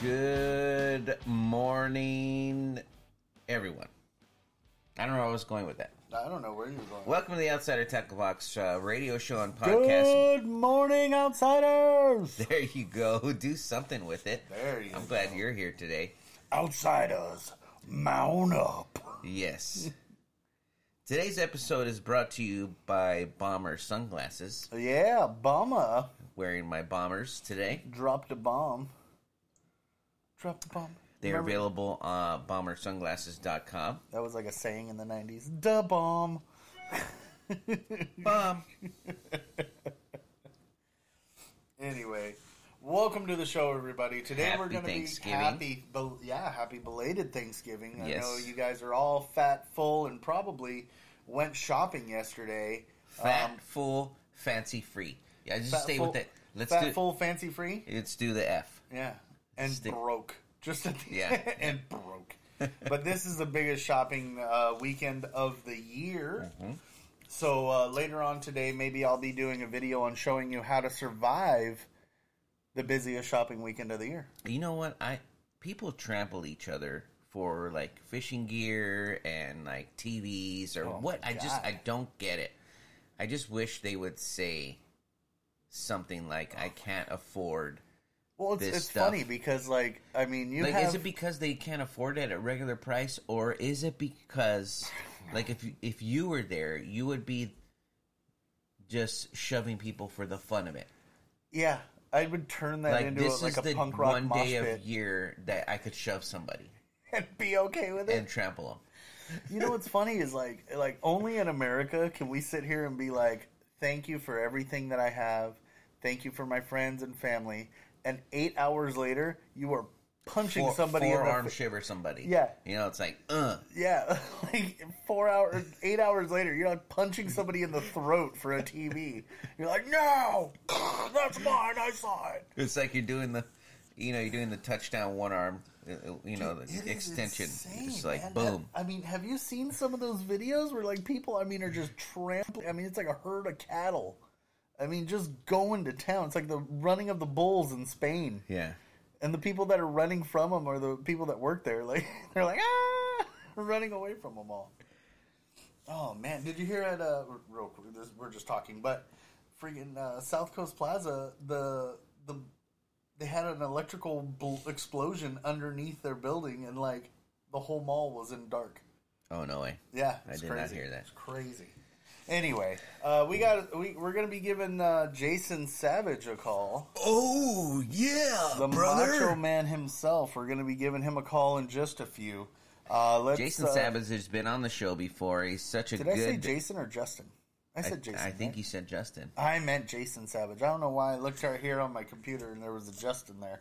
Good morning, everyone. I don't know where I was going with that. I don't know where you're going. Welcome to the Outsider Tackle Box uh, radio show and podcast. Good morning, outsiders. There you go. Do something with it. There you I'm glad you're here today. Outsiders, mount up. Yes. Today's episode is brought to you by Bomber Sunglasses. Yeah, bomber. Wearing my bombers today. dropped a bomb. Dropped the bomb. They're Remember- available on bombersunglasses.com. That was like a saying in the '90s. Da bomb. Bomb. Anyway, welcome to the show, everybody. Today Happy we're going to be Thanksgiving. happy. Bel- yeah, happy belated Thanksgiving. I Yes. know you guys are all fat, full, and probably went shopping yesterday. Fat, Um, full, fancy free. Yeah, just fat, stay full, with it. Let's fat, do full, fancy free. Let's do the F. Yeah, and Stick- broke. Just at the Yeah. and broke. but this is the biggest shopping uh, weekend of the year. Mm-hmm. So uh, later on today, maybe I'll be doing a video on showing you how to survive the busiest shopping weekend of the year. You know what? I people trample each other for like fishing gear and like TVs or Oh, what. I just I don't get it. I just wish they would say something like I can't afford. Well, it's, it's funny because, like, I mean, you like have is it because they can't afford it at regular price or is it because like if you- if you were there, you would be just shoving people for the fun of it. yeah. I would turn that Like into this a, like is a the punk rock one day pit of year that I could shove somebody and be okay with it. and trample them. You know what's funny is like like only in America can we sit here and be like, thank you for everything that I have, thank you for my friends and family, and eight hours later you are punching Four, somebody in the forearm fa- shiver somebody. Yeah. you know it's like uh. yeah, like four hours, eight hours later, you're like punching somebody in the throat for a TV. You're like, no, that's mine. I saw it. It's like you're doing the, you know, you're doing the touchdown one arm, uh, you know, the It extension. insane, it's like man. boom. I mean, have you seen some of those videos where like people? I mean, are just trampling? I mean, it's like a herd of cattle. I mean, just going to town. It's like the running of the bulls in Spain, Yeah. and the people that are running from them are the people that work there. Like they're like ah, running away from them all. Oh man, did you hear at uh, real quick? This, we're just talking, but freaking uh, South Coast Plaza, the the they had an electrical bl- explosion underneath their building, and like the whole mall was in dark. Oh no way. Yeah, I did not hear that. It's crazy. Anyway, uh, we got we, we're gonna be giving uh, Jason Savage a call. Oh yeah, The Macho Man himself. We're gonna be giving him a call in just a few. Uh, let's, Jason uh, Savage has been on the show before. He's such a Did good. I say Jason or Justin? I I, said Jason. I think right? you said Justin. I meant Jason Savage. I don't know why I looked right here on my computer and there was a Justin there.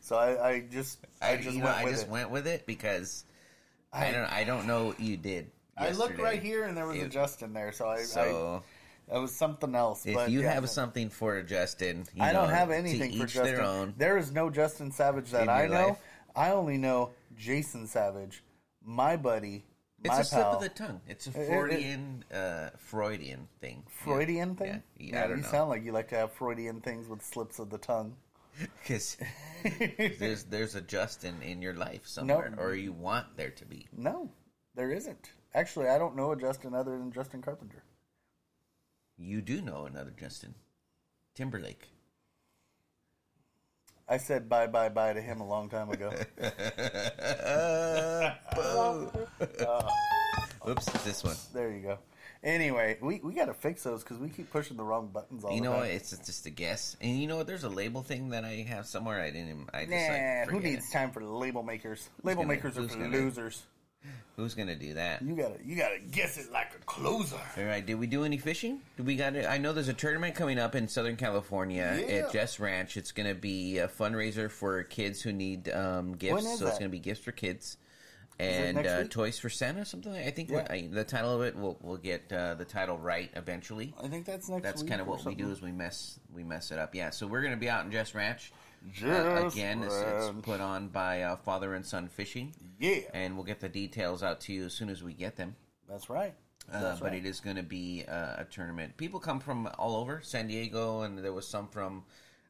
So I, I just I, I just went know, I with just it. went with it because I, I- don't I don't know what you did. I looked right here and there was a Justin there. So I, So I that was something else. if you yeah, have something for Justin, you I don't know, have to anything for Justin. their own. There is no Justin Savage that I know. life. I only know Jason Savage, my buddy, It's my a slip of the tongue. It's a it- Freudian, uh, Freudian thing. Freudian Yeah. thing? Yeah, I don't you know. sound like you like to have Freudian things with slips of the tongue. Because there's there's a Justin in your life somewhere, or you want there to be. No, there isn't. Actually, I don't know a Justin other than Justin Carpenter. You do know another Justin Timberlake. I said bye bye bye to him a long time ago. Uh, Oops, this one. there you go. Anyway, we, we got to fix those because we keep pushing the wrong buttons all You the know time. what? It's just a guess. And you know what? There's a label thing that I have somewhere. I didn't. even- I just Nah, like who needs it. time for label makers? Label gonna- makers are for gonna- losers. Who's gonna do that? You gotta you gotta guess it like a closer. All right. Did we do any fishing? Did we got? it? I know there's a tournament coming up in Southern California Yeah. at Jess Ranch. It's going to be a fundraiser for kids who need um, gifts. When is so it's that? to be gifts for kids and next uh, week? toys for Santa. Something like- I think Yeah. I, the title of it. We'll we'll get uh, the title right eventually. I think that's next. That's week kind of or what we do is we mess we mess it up. Yeah. So we're going to be out in Jess Ranch. Uh, again, it's, it's put on by uh, Father and Son Fishing, Yeah, and we'll get the details out to you as soon as we get them. that's right. Uh, That's but right. it is going to be uh, a tournament. People come from all over San Diego, and there was some from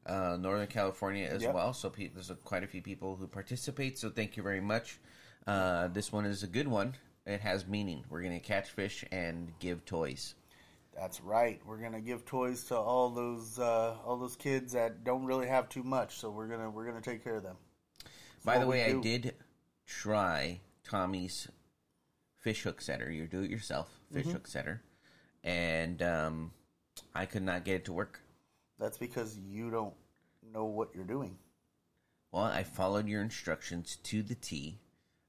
uh, Northern California as Yep. well. So pe- there's a, quite a few people who participate. So thank you very much. Uh, this one is a good one. It has meaning. We're going to catch fish and give toys. That's right. We're gonna give toys to all those uh, all those kids that don't really have too much. So we're gonna we're gonna take care of them. By the way, I did try Tommy's fish hook setter, your do-it-yourself fish Mm-hmm. hook setter, and um, I could not get it to work. That's because you don't know what you're doing. Well, I followed your instructions to the T.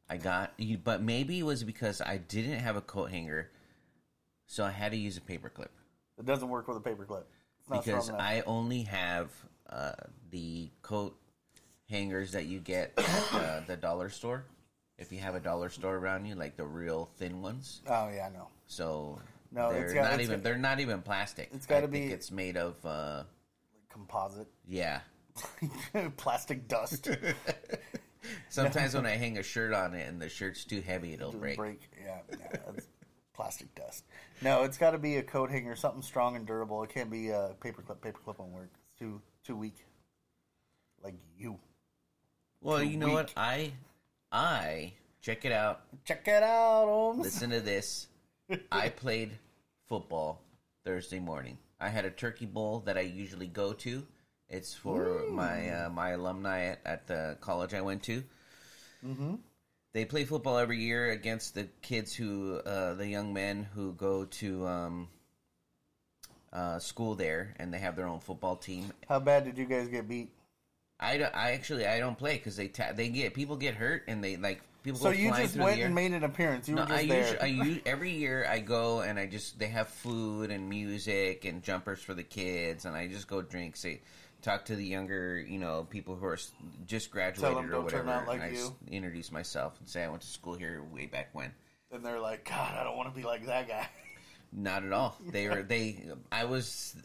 I got you, but maybe it was because I didn't have a coat hanger, so I had to use a paper clip It doesn't work with a paperclip. Because. I only have uh, the coat hangers that you get at uh, the dollar store. If you have a dollar store around you, like the real thin ones, oh yeah, no. so No, they're it's got- not even got- they're not even plastic. It's I think be- it's made of uh, Composite, yeah. plastic dust. Sometimes when I hang a shirt on it and the shirt's too heavy, it'll Doesn't break. Yeah, yeah, plastic dust. No, it's got to be a coat hanger, something strong and durable. It can't be a paperclip. Paperclip won't work. It's too too weak. Like you. Well, too you know what? I, I check it out. Check it out, Holmes. Listen to this. I played football Thursday morning. I had a turkey bowl that I usually go to. It's for my uh, my alumni at, at the college I went to. Mm-hmm. They play football every year against the kids who, uh, the young men who go to um, uh, school there, and they have their own football team. How bad did you guys get beat? I, don't- I actually I don't play because they ta- they get people get hurt and they like people. So you just went and made an appearance. You No, were just I there. usually, I u- every year I go and I just they have food and music and jumpers for the kids and I just go drink, say, talk to the younger, you know, people who are just graduated them or whatever. like and I introduce myself and say I went to school here way back when. and they're like, God, I don't want to be like that guy. Not at all. They were they. I was.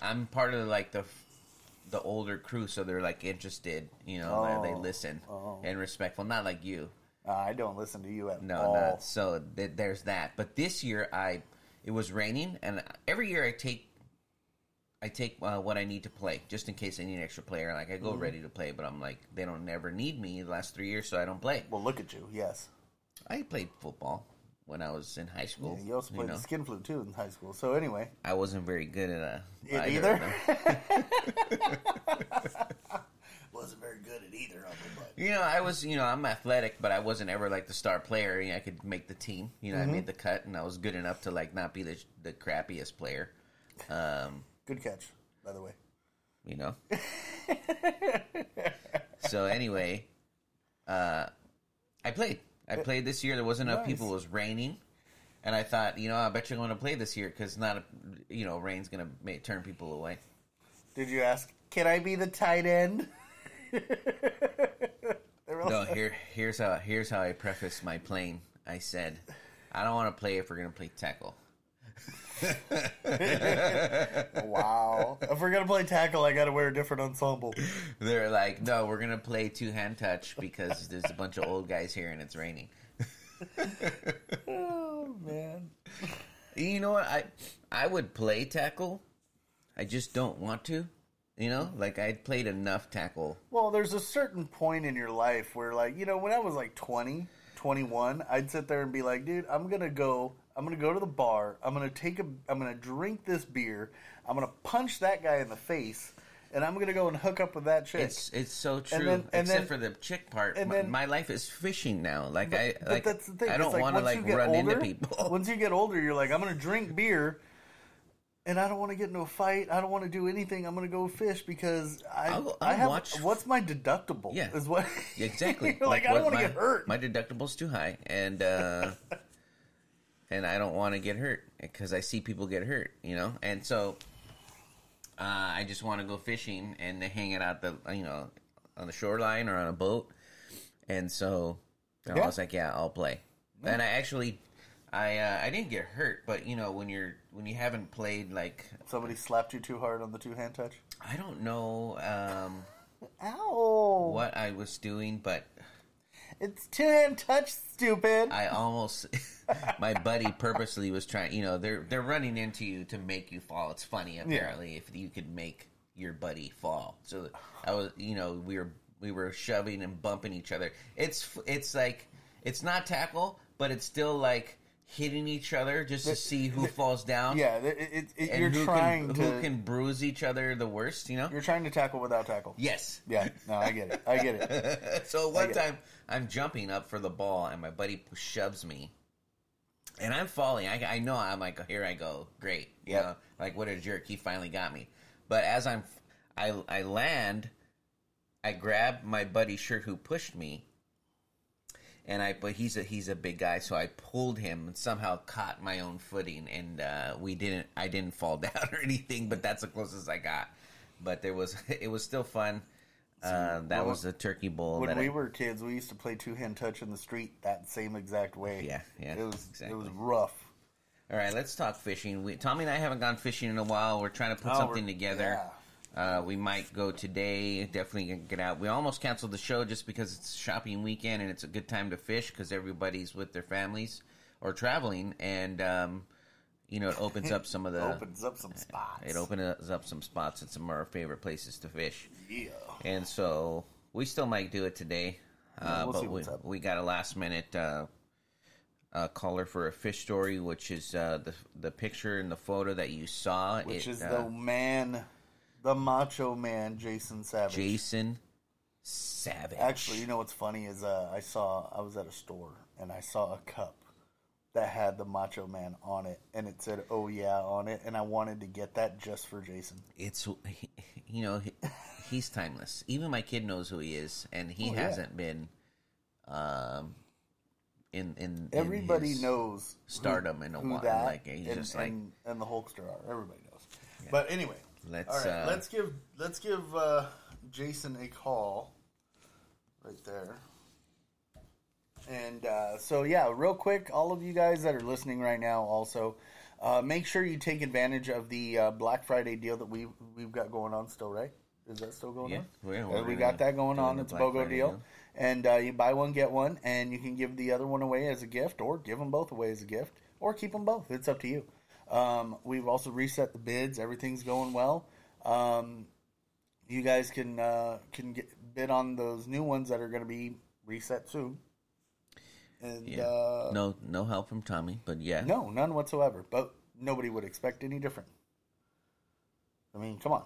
I'm part of like the the older crew, so they're like interested. You know, they, they Oh. listen Oh. and respectful. Not like you. Uh, I don't listen to you at all. No, all. not so. Th- there's that. But this year, I it was raining, and every year I take I take uh, what I need to play just in case I need an extra player. Like I go Mm-hmm. ready to play, but I'm like they don't never need me the last three years, so I don't play. Well, look at you. Yes. I played football when I was in high school. you also played know. the skin flute too in high school. So anyway, I wasn't very good at uh, It either. wasn't very good at either of them. But You know, I was, you know, I'm athletic, but I wasn't ever like the star player. You know, I could make the team. You know, Mm-hmm. I made the cut, and I was good enough to like not be the the crappiest player. Um, good catch, by the way. you know. so anyway, uh, I played. I played this year. There wasn't enough Nice. people. It was raining, and I thought, you know, I bet you're going to play this year because not, a, you know, rain's going to make, turn people away. Did you ask? Can I be the tight end? No, here, here's how here's how I preface my playing. I said, I don't want to play if we're going to play tackle. Wow. if we're gonna play tackle, I gotta wear a different ensemble. They're like, no, we're going to play two hand touch because there's a bunch of old guys here and it's raining. Oh man. You know what? I I would play tackle. I just don't want to. You know, like I'd played enough tackle. Well, there's a certain point in your life where, like, you know, when I was like 20, 21, I'd sit there and be like, dude, I'm gonna go. I'm gonna go to the bar. I'm gonna take a. I'm gonna drink this beer. I'm gonna punch that guy in the face, and I'm gonna go and hook up with that chick. It's it's so true. then- and except then- for the chick part. and my, then- my life is fishing now. Like But- I but like that's the thing. I don't want to like run older- into people. Once you get older, you're like, I'm gonna drink beer, and I don't want to get into a fight. I don't want to do anything. I'm going to go fish because I I'll go- I I'll have watch- what's my deductible? Yeah. is what Exactly. You're like, I don't want to my- get hurt. My deductible's too high, and uh, and I don't want to get hurt because I see people get hurt, you know. And so uh, I just want to go fishing and hang it out the you know on the shoreline or on a boat. And so I was like, yeah, I'll play. And I actually. I uh, I didn't get hurt, but you know when you're when you haven't played like Somebody slapped you too hard on the two hand touch. I don't know um, Ow! what I was doing, but It's two hand touch, stupid. I almost my buddy purposely was trying. You know, they're they're running into you to make you fall. It's funny apparently if you could make your buddy fall. So I was, you know, we were we were shoving and bumping each other. It's it's like it's not tackle, but it's still like hitting each other just to see who falls down. yeah, it, it, it, you're who trying can, to who can bruise each other the worst. You know. you're trying to tackle without tackle. Yes. Yeah, no, I get it. I get it. so one time I'm jumping up for the ball and my buddy shoves me. And I'm falling. I, I know I'm like, here I go. Great. You Yep. know, like what a jerk. He finally got me. But as I'm, I, I land, I grab my buddy's shirt who pushed me. And I, but he's a he's a big guy, so I pulled him and somehow caught my own footing, and uh, we didn't. I didn't fall down or anything, but that's the closest I got. But there was, it was still fun. Uh, that well, was the turkey bowl. When we I, were kids, we used to play two hand touch in the street that same exact way. Yeah, yeah, It was it was rough. All right, let's talk fishing. We, Tommy and I haven't gone fishing in a while. We're trying to put Oh, something together. Uh, we might go today. Definitely gonna get out. We almost canceled the show just because it's shopping weekend and it's a good time to fish because everybody's with their families or traveling, and um, you know it opens up some of the Opens up some spots. it opens up some spots and some of our favorite places to fish. Yeah. And so we still might do it today. Uh, we'll but we, we got a last minute uh, uh, caller for a fish story, which is uh, the the picture and the photo that you saw. Which It, is uh, the man, the macho man, Jason Savage. Jason Savage. Actually, you know what's funny is uh, I saw I was at a store and I saw a cup that had the Macho Man on it, and it said "Oh yeah" on it, and I wanted to get that just for Jason. it's you know he- he's timeless. Even my kid knows who he is, and he Oh, hasn't been um in in in Everybody his knows who- stardom in a who while. that Like he's and, just like and, and the Hulkster are. Everybody knows. But anyway, Let's, all right. uh, let's give let's give uh, Jason a call right there. And uh, so yeah, real quick, all of you guys that are listening right now, also uh, make sure you take advantage of the uh, Black Friday deal that we we've got going on still. Right? Is that still going Yeah, on? Uh, we're we got that going on. It's a BOGO Friday deal. deal. And uh, you buy one, get one, and you can give the other one away as a gift, or give them both away as a gift, or keep them both. It's up to you. Um, we've also reset the bids. Everything's going well. Um, you guys can uh, can get bid on those new ones that are going to be reset soon. And yeah. uh, no no help from Tommy, but yeah, no, none whatsoever. But nobody would expect any different. I mean, come on.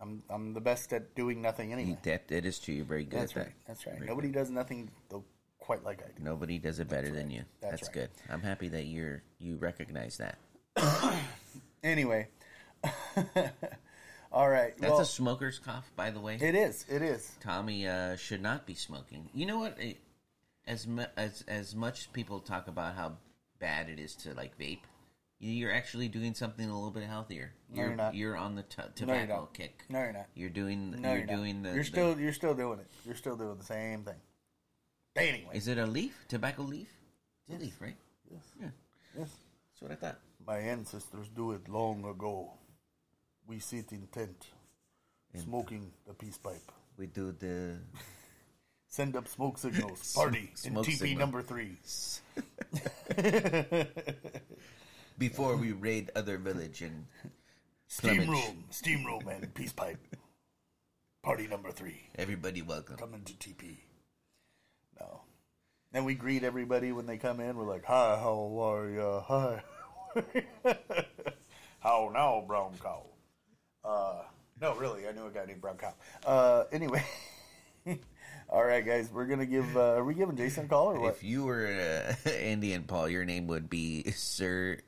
I'm I'm the best at doing nothing anyway. That, that is true. You're very good That's at that. right. That's right. Very Nobody does nothing though quite like I do. Nobody does it better than you. That's That's, right. good. I'm happy that you're you recognize that. Anyway. All right. That's well, a smoker's cough, by the way. it is. It is. Tommy uh, should not be smoking. You know what? As mu- as as much people talk about how bad it is to like vape, you're actually doing something a little bit healthier. You're you're not. you're on the t- tobacco not. kick. No, you're not. You're doing. No, you're, you're, doing the. You're the- still. You're still doing it. You're still doing the same thing. Anyway. Is it a leaf? Tobacco leaf? It's a leaf, right? Yes. Yeah, Yes. that's what I thought. My ancestors do it long ago. We sit in tent, smoking the peace pipe. We do the Send up smoke signals. Party in TP signal. number three. before we raid other village and Steam Plumage. room, steam room, and peace pipe. Party number three. everybody welcome. Coming to TP. No. And we greet everybody when they come in. We're like, "Hi, how are ya? Hi." how now, brown cow? Uh, no, really, I knew a guy named Brown Cow. Uh, anyway. All right, guys, we're gonna give. Uh, are we giving Jason a call or what? If you were uh, Indian Paul, your name would be Sir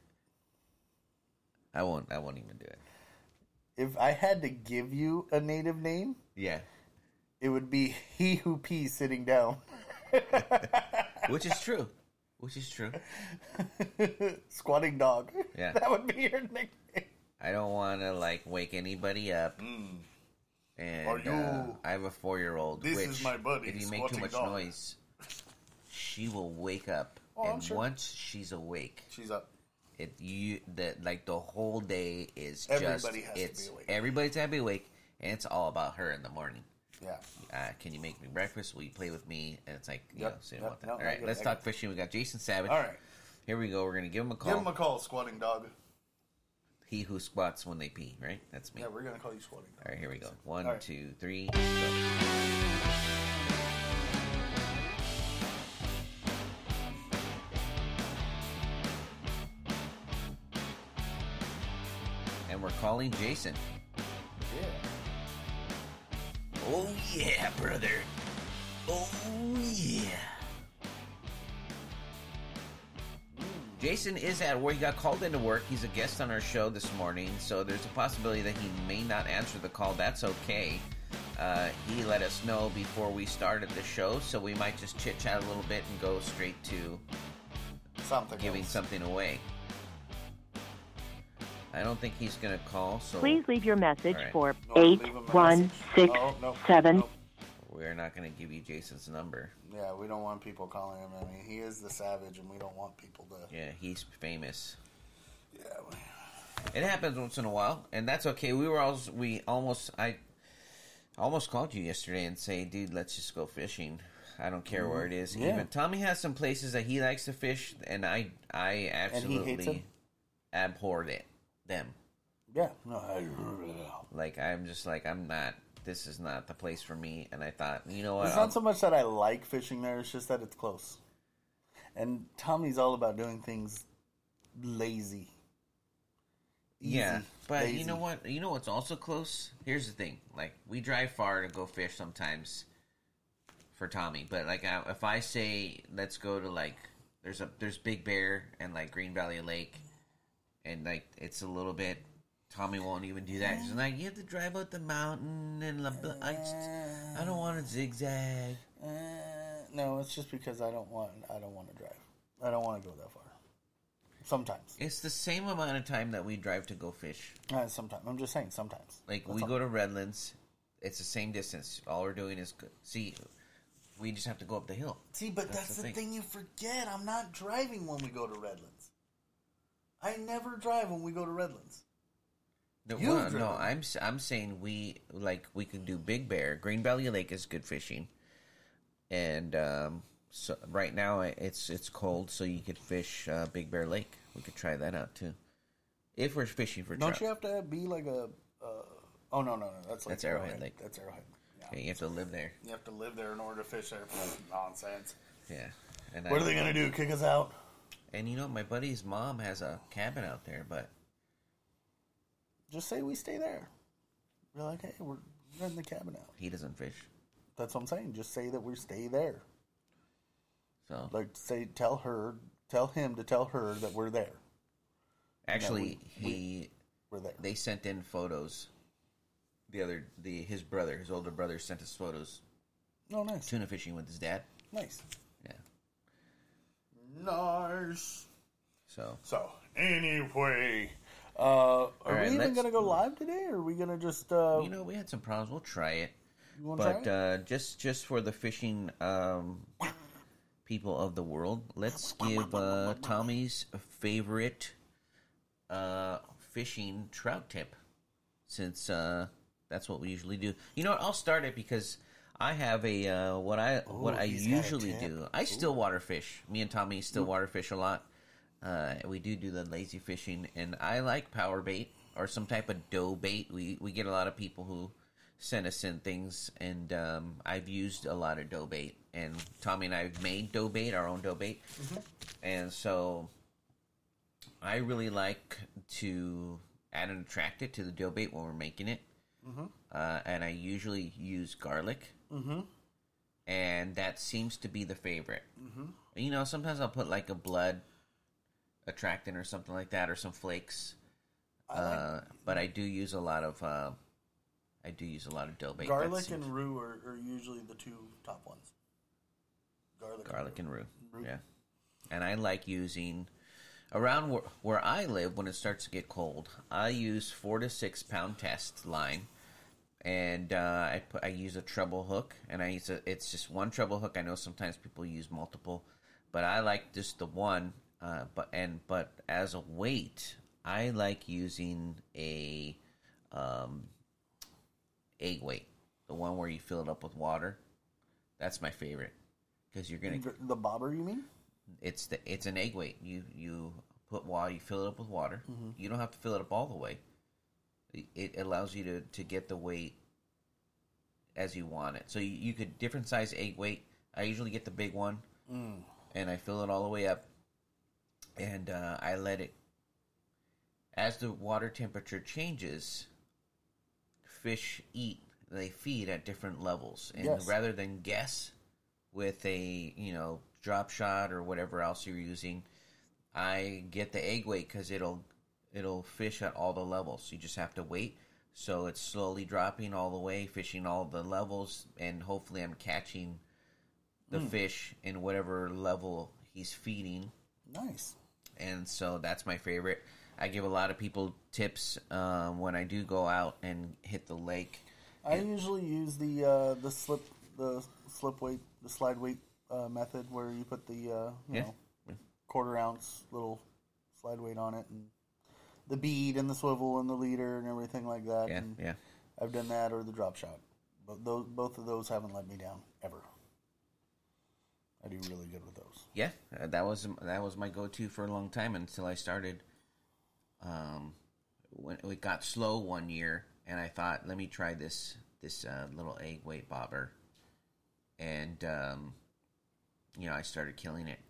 I won't. I won't even do it. If I had to give you a native name, Yeah, it would be he who pees sitting down. which is true. Which is true. Squatting dog. Yeah. That would be your nickname. I don't want to like wake anybody up. And Are you- uh, I have a four-year-old. This which, is my buddy, If you make too much noise, she will wake up. Oh, and sure. once she's awake, She's up. it you that like the whole day is Everybody just has to be it's awake. everybody's to be awake, and it's all about her in the morning. Yeah. Uh, can you make me breakfast? Will you play with me? And it's like, you Yep, know, so you yep, want that. no, all right, let's talk fishing. We got Jason Savage. All right. Here we go. We're gonna give him a call. Give him a call, squatting dog. He who squats when they pee. Right? That's me. Yeah, we're gonna call you squatting. All right, here we go. One, right. two, three. Go. And we're calling Jason. Yeah. Oh yeah, brother. Oh yeah. Jason is at work. He got called into work. He's a guest on our show this morning, so there's a possibility that he may not answer the call. That's okay. Uh, he let us know before we started the show, so we might just chit chat a little bit and go straight to Something. giving else. something away. I don't think he's gonna call, so Please leave your message All right. for No, eight leave him a one message. six Oh, no, seven. no. We're not gonna give you Jason's number. Yeah, we don't want people calling him. I mean, he is the savage, and we don't want people to. Yeah, he's famous. Yeah. It happens once in a while, and that's okay. We were all we almost, I almost called you yesterday and say, dude, let's just go fishing. I don't care where it is. Mm-hmm. Yeah. Even Tommy has some places that he likes to fish, and I, I absolutely abhorred it. Them, Yeah. No. I, like I'm just like I'm not. This is not the place for me. And I thought, you know what? It's I'll- not so much that I like fishing there; it's just that it's close. And Tommy's all about doing things lazy. Yeah, Easy, but you know what? You know what's also close? Here's the thing: like we drive far to go fish sometimes for Tommy, but like I, if I say let's go to like there's a there's Big Bear and like Green Valley Lake, and like it's a little bit. Tommy won't even do that. He's like, you have to drive up the mountain and blah, blah. I just I don't want to zigzag. Uh, no, it's just because I don't want. I don't want to drive. I don't want to go that far. Sometimes. It's the same amount of time that we drive to go fish. Uh, sometimes. I'm just saying. Sometimes. Like That's we all. go to Redlands, it's the same distance. All we're doing is go- see. We just have to go up the hill. See, but That's that's, the the thing. thing. you forget. I'm not driving when we go to Redlands. I never drive when we go to Redlands. No, well, no. I'm I'm saying we like we could do Big Bear. Green Valley Lake is good fishing, and um, so right now it's it's cold, so you could fish uh, Big Bear Lake. We could try that out too, if we're fishing for Don't trout. you have to be like a? Uh, oh no no no. That's like That's Arrowhead Lake. That's Arrowhead. Yeah. Yeah, you have to live there. You have to live there in order to fish there. Nonsense. Yeah, and What I- are they gonna do? Kick us out? And you know, my buddy's mom has a cabin out there, but Just say we stay there. We're like, hey, we're renting the cabin out. he doesn't fish. That's what I'm saying. Just say that we stay there. So Like, say, tell her, tell him to tell her that we're there. actually, we- he We're there. they sent in photos. The other, the his brother, his older brother, sent us photos Oh, nice, tuna fishing with his dad. nice, Yeah. nice. So So, anyway, uh, are right, we even gonna go live today, or are we gonna just? Uh, you know, we had some problems. We'll try it, but try it? uh, just just for the fishing um, people of the world, let's give uh, Tommy's favorite uh, fishing trout tip, since uh, that's what we usually do. You know, what? I'll start it because. I have a uh, what I what I he's got a usually do. I still water fish. Me and Tommy still water fish a lot. Uh, we do do the lazy fishing, and I like power bait or some type of dough bait. We we get a lot of people who send us in things, and um, I've used a lot of dough bait. And Tommy and I have made dough bait, our own dough bait, and so I really like to add and attract it to the dough bait when we're making it. Uh, and I usually use garlic, and that seems to be the favorite. You know, sometimes I'll put like a blood attractant or something like that, or some flakes. uh, but I do use a lot of. Uh, I do use a lot of dough bait. That Garlic seems- and roux are, are usually the two top ones. Garlic, garlic and roux. Roux. Yeah, and I like using around where, where I live when it starts to get cold. I use four to six pound test line, and uh, I put I use a treble hook, and I use a it's just one treble hook. I know sometimes people use multiple, but I like just the one. Uh, but and but as a weight, I like using a um, egg weight, the one where you fill it up with water. That's my favorite because you're gonna The bobber, you mean? it's the it's an egg weight. You you put water, you fill it up with water. Mm-hmm. You don't have to fill it up all the way. It- allows you to to get the weight as you want it. So you, you could different size egg weight. I usually get the big one, Mm. and I fill it all the way up, and uh, I let it. As the water temperature changes, fish eat. They feed at different levels, and Yes. rather than guess with a you know drop shot or whatever else you're using, I get the egg weight because it'll it'll fish at all the levels. You just have to wait. So it's slowly dropping all the way, fishing all the levels, and hopefully I'm catching the fish in whatever level he's feeding. Nice. And so that's my favorite. I give a lot of people tips um, when I do go out and hit the lake. I usually use the uh, the slip the slip weight the slide weight uh, method where you put the uh, you Yeah. know quarter ounce little slide weight on it and the bead and the swivel and the leader and everything like that. Yeah, and yeah. I've done that or the drop shot, but those both of those haven't let me down ever. I do really good with those. Yeah, uh, that was that was my go-to for a long time until I started. Um, when it got slow one year, and I thought, let me try this this uh, little egg weight bobber, and um, you know, I started killing it,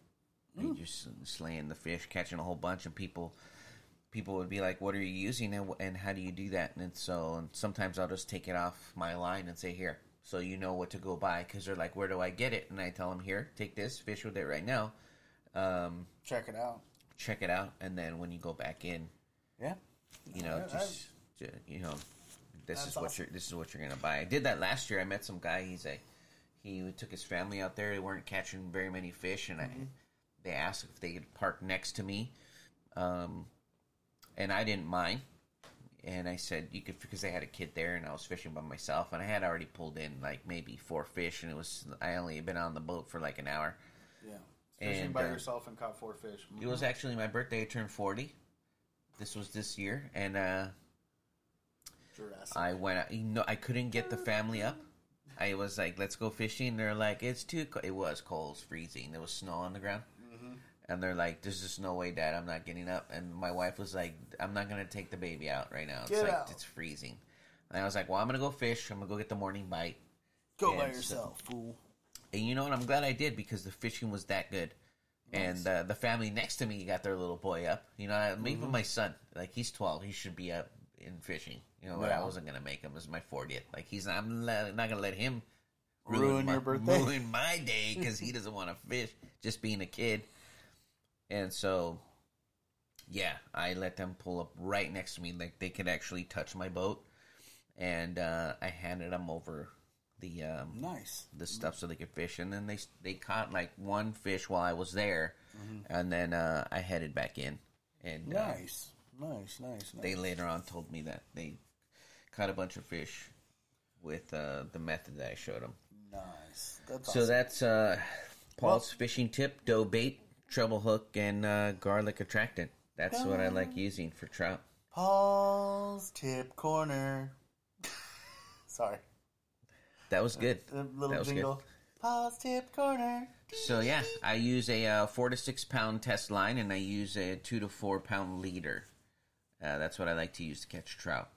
and just slaying the fish, catching a whole bunch, and people people would be like, "What are you using, and, and how do you do that?" And so, and sometimes I'll just take it off my line and say, "Here." So you know what to go buy because they're like, "Where do I get it?" And I tell them, "Here, take this, fish with it right now, um, Check it out. check it out, and then when you go back in, Yeah. you know, I- I- just, you know, this That's is what awesome. you're this is what you're gonna buy. I did that last year. I met some guy. He's a he took his family out there. They weren't catching very many fish, and Mm-hmm. I they asked if they could park next to me, um, and I didn't mind. And I said you could because they had a kid there, and I was fishing by myself, and I had already pulled in like maybe four fish, and it was I only had been on the boat for like an hour. Yeah. Fishing And, by uh, yourself and caught four fish. It was actually my birthday. I turned forty. This was this year, and uh, Jurassic. I went. out- You know, I couldn't get the family up. I was like, "Let's go fishing." They're like, "It's too." Co-. It was cold, it was freezing. There was snow on the ground, and they're like, "There's just no way, Dad. I'm not getting up." And my wife was like, "I'm not gonna take the baby out right now. It's Get like out. it's freezing." And I was like, "Well, I'm gonna go fish. I'm gonna go get the morning bite." Go by and so- yourself, fool. And you know what? I'm glad I did because the fishing was that good. And uh, the family next to me got their little boy up. You know, I- even Mm-hmm. my son, like he's 12, he should be up in fishing. You know, but I wasn't gonna make him. Was my 40th. Like he's, not, I'm not gonna let him Ruin my, your birthday. ruin my day because he doesn't want to fish. Just being a kid, and so yeah, I let them pull up right next to me, like they could actually touch my boat, and uh, I handed them over the um, Nice. the stuff so they could fish, and then they they caught like one fish while I was there, Mm-hmm. and then uh, I headed back in, and uh, Nice. Nice, nice, nice. they later on told me that they caught a bunch of fish with uh, the method that I showed them. nice. That's So awesome. that's uh, Paul's fishing tip: dough bait, treble hook, and uh, garlic attractant. That's what I like using for trout. Paul's Tip Corner. Sorry. That was good. The little That was good. jingle. Paul's Tip Corner. So yeah, I use a uh, four to six pound test line, and I use a two to four pound leader. Uh, that's what I like to use to catch trout.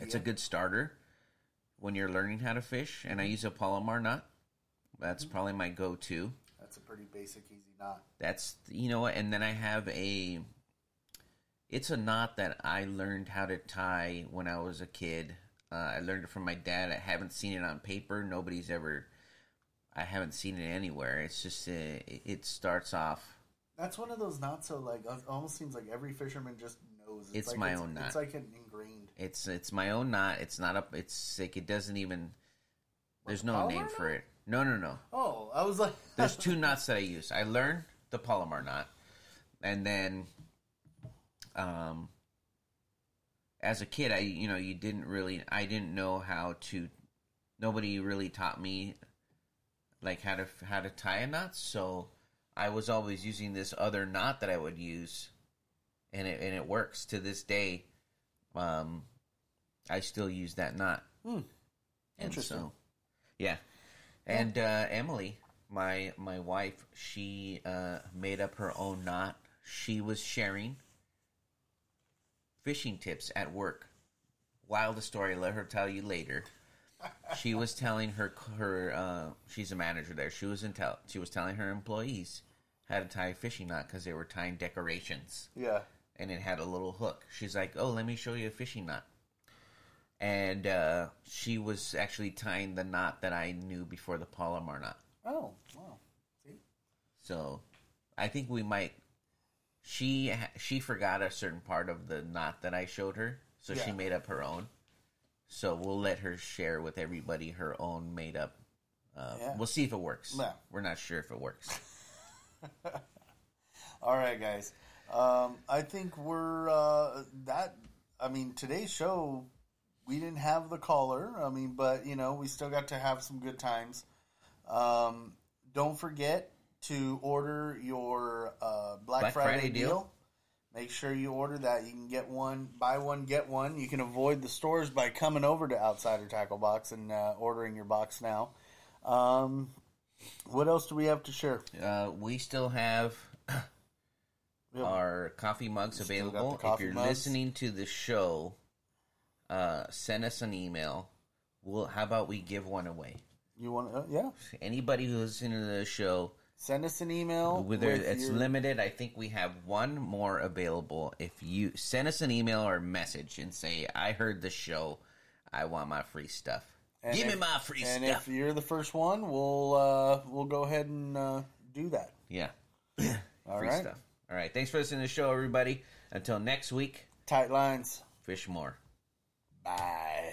It's a good starter when you're learning how to fish, and I use a Palomar knot. That's probably my go-to. That's a pretty basic, easy knot. That's you know and then I have a. It's a knot that I learned how to tie when I was a kid. Uh, I learned it from my dad. I haven't seen it on paper. Nobody's ever. I haven't seen it anywhere. It's just uh, it starts off. That's one of those knots. So like, almost seems like every fisherman just knows. It's like my own knot. It's like an ingrained. It's it's my own knot. It's not up. It's like it doesn't even. There's no name for it. No, no, no. Oh, I was like, There's two knots that I use. I learned the Palomar knot, and then, um, as a kid, I you know you didn't really I didn't know how to. Nobody really taught me, like how to how to tie a knot. So I was always using this other knot that I would use, and it and it works to this day. Um, I still use that knot. And Interesting. so, yeah. And uh, Emily, my my wife, she uh, made up her own knot. She was sharing fishing tips at work. Wildest story. Let her tell you later. She was telling her her uh, she's a manager there. She was in tell she was telling her employees how to tie a fishing knot because they were tying decorations yeah. and it had a little hook. She's like, "Oh, let me show you a fishing knot." And uh, she was actually tying the knot that I knew before the Palomar knot. Oh, wow. See? So, I think we might. She she forgot a certain part of the knot that I showed her, so she made up her own. So we'll let her share with everybody her own made up. Uh, Yeah. We'll see if it works. Yeah. We're not sure if it works. All right, guys. Um, I think we're uh, that. I mean, today's show we didn't have the caller. I mean, but you know, we still got to have some good times. Um, don't forget to order your uh, Black, Black Friday, Friday deal. deal. Make sure you order that. You can get one, buy one, get one. You can avoid the stores by coming over to Outsider Tackle Box and uh, ordering your box now. Um, what else do we have to share? Uh, we still have have- our coffee mugs Still got the available. If you're mugs. listening to the show, uh, send us an email. We'll, how about we give one away? You want? Uh, yeah. Anybody who's listening to the show, Send us an email. whether it's your- limited, I think we have one more available. If you send us an email or message and say, "I heard the show, I want my free stuff," and give me my free And stuff. And if you're the first one, we'll uh, we'll go ahead and uh, do that. yeah, All free right. stuff. All right, thanks for listening to the show, everybody. Until next week, Tight lines. fish more. Bye.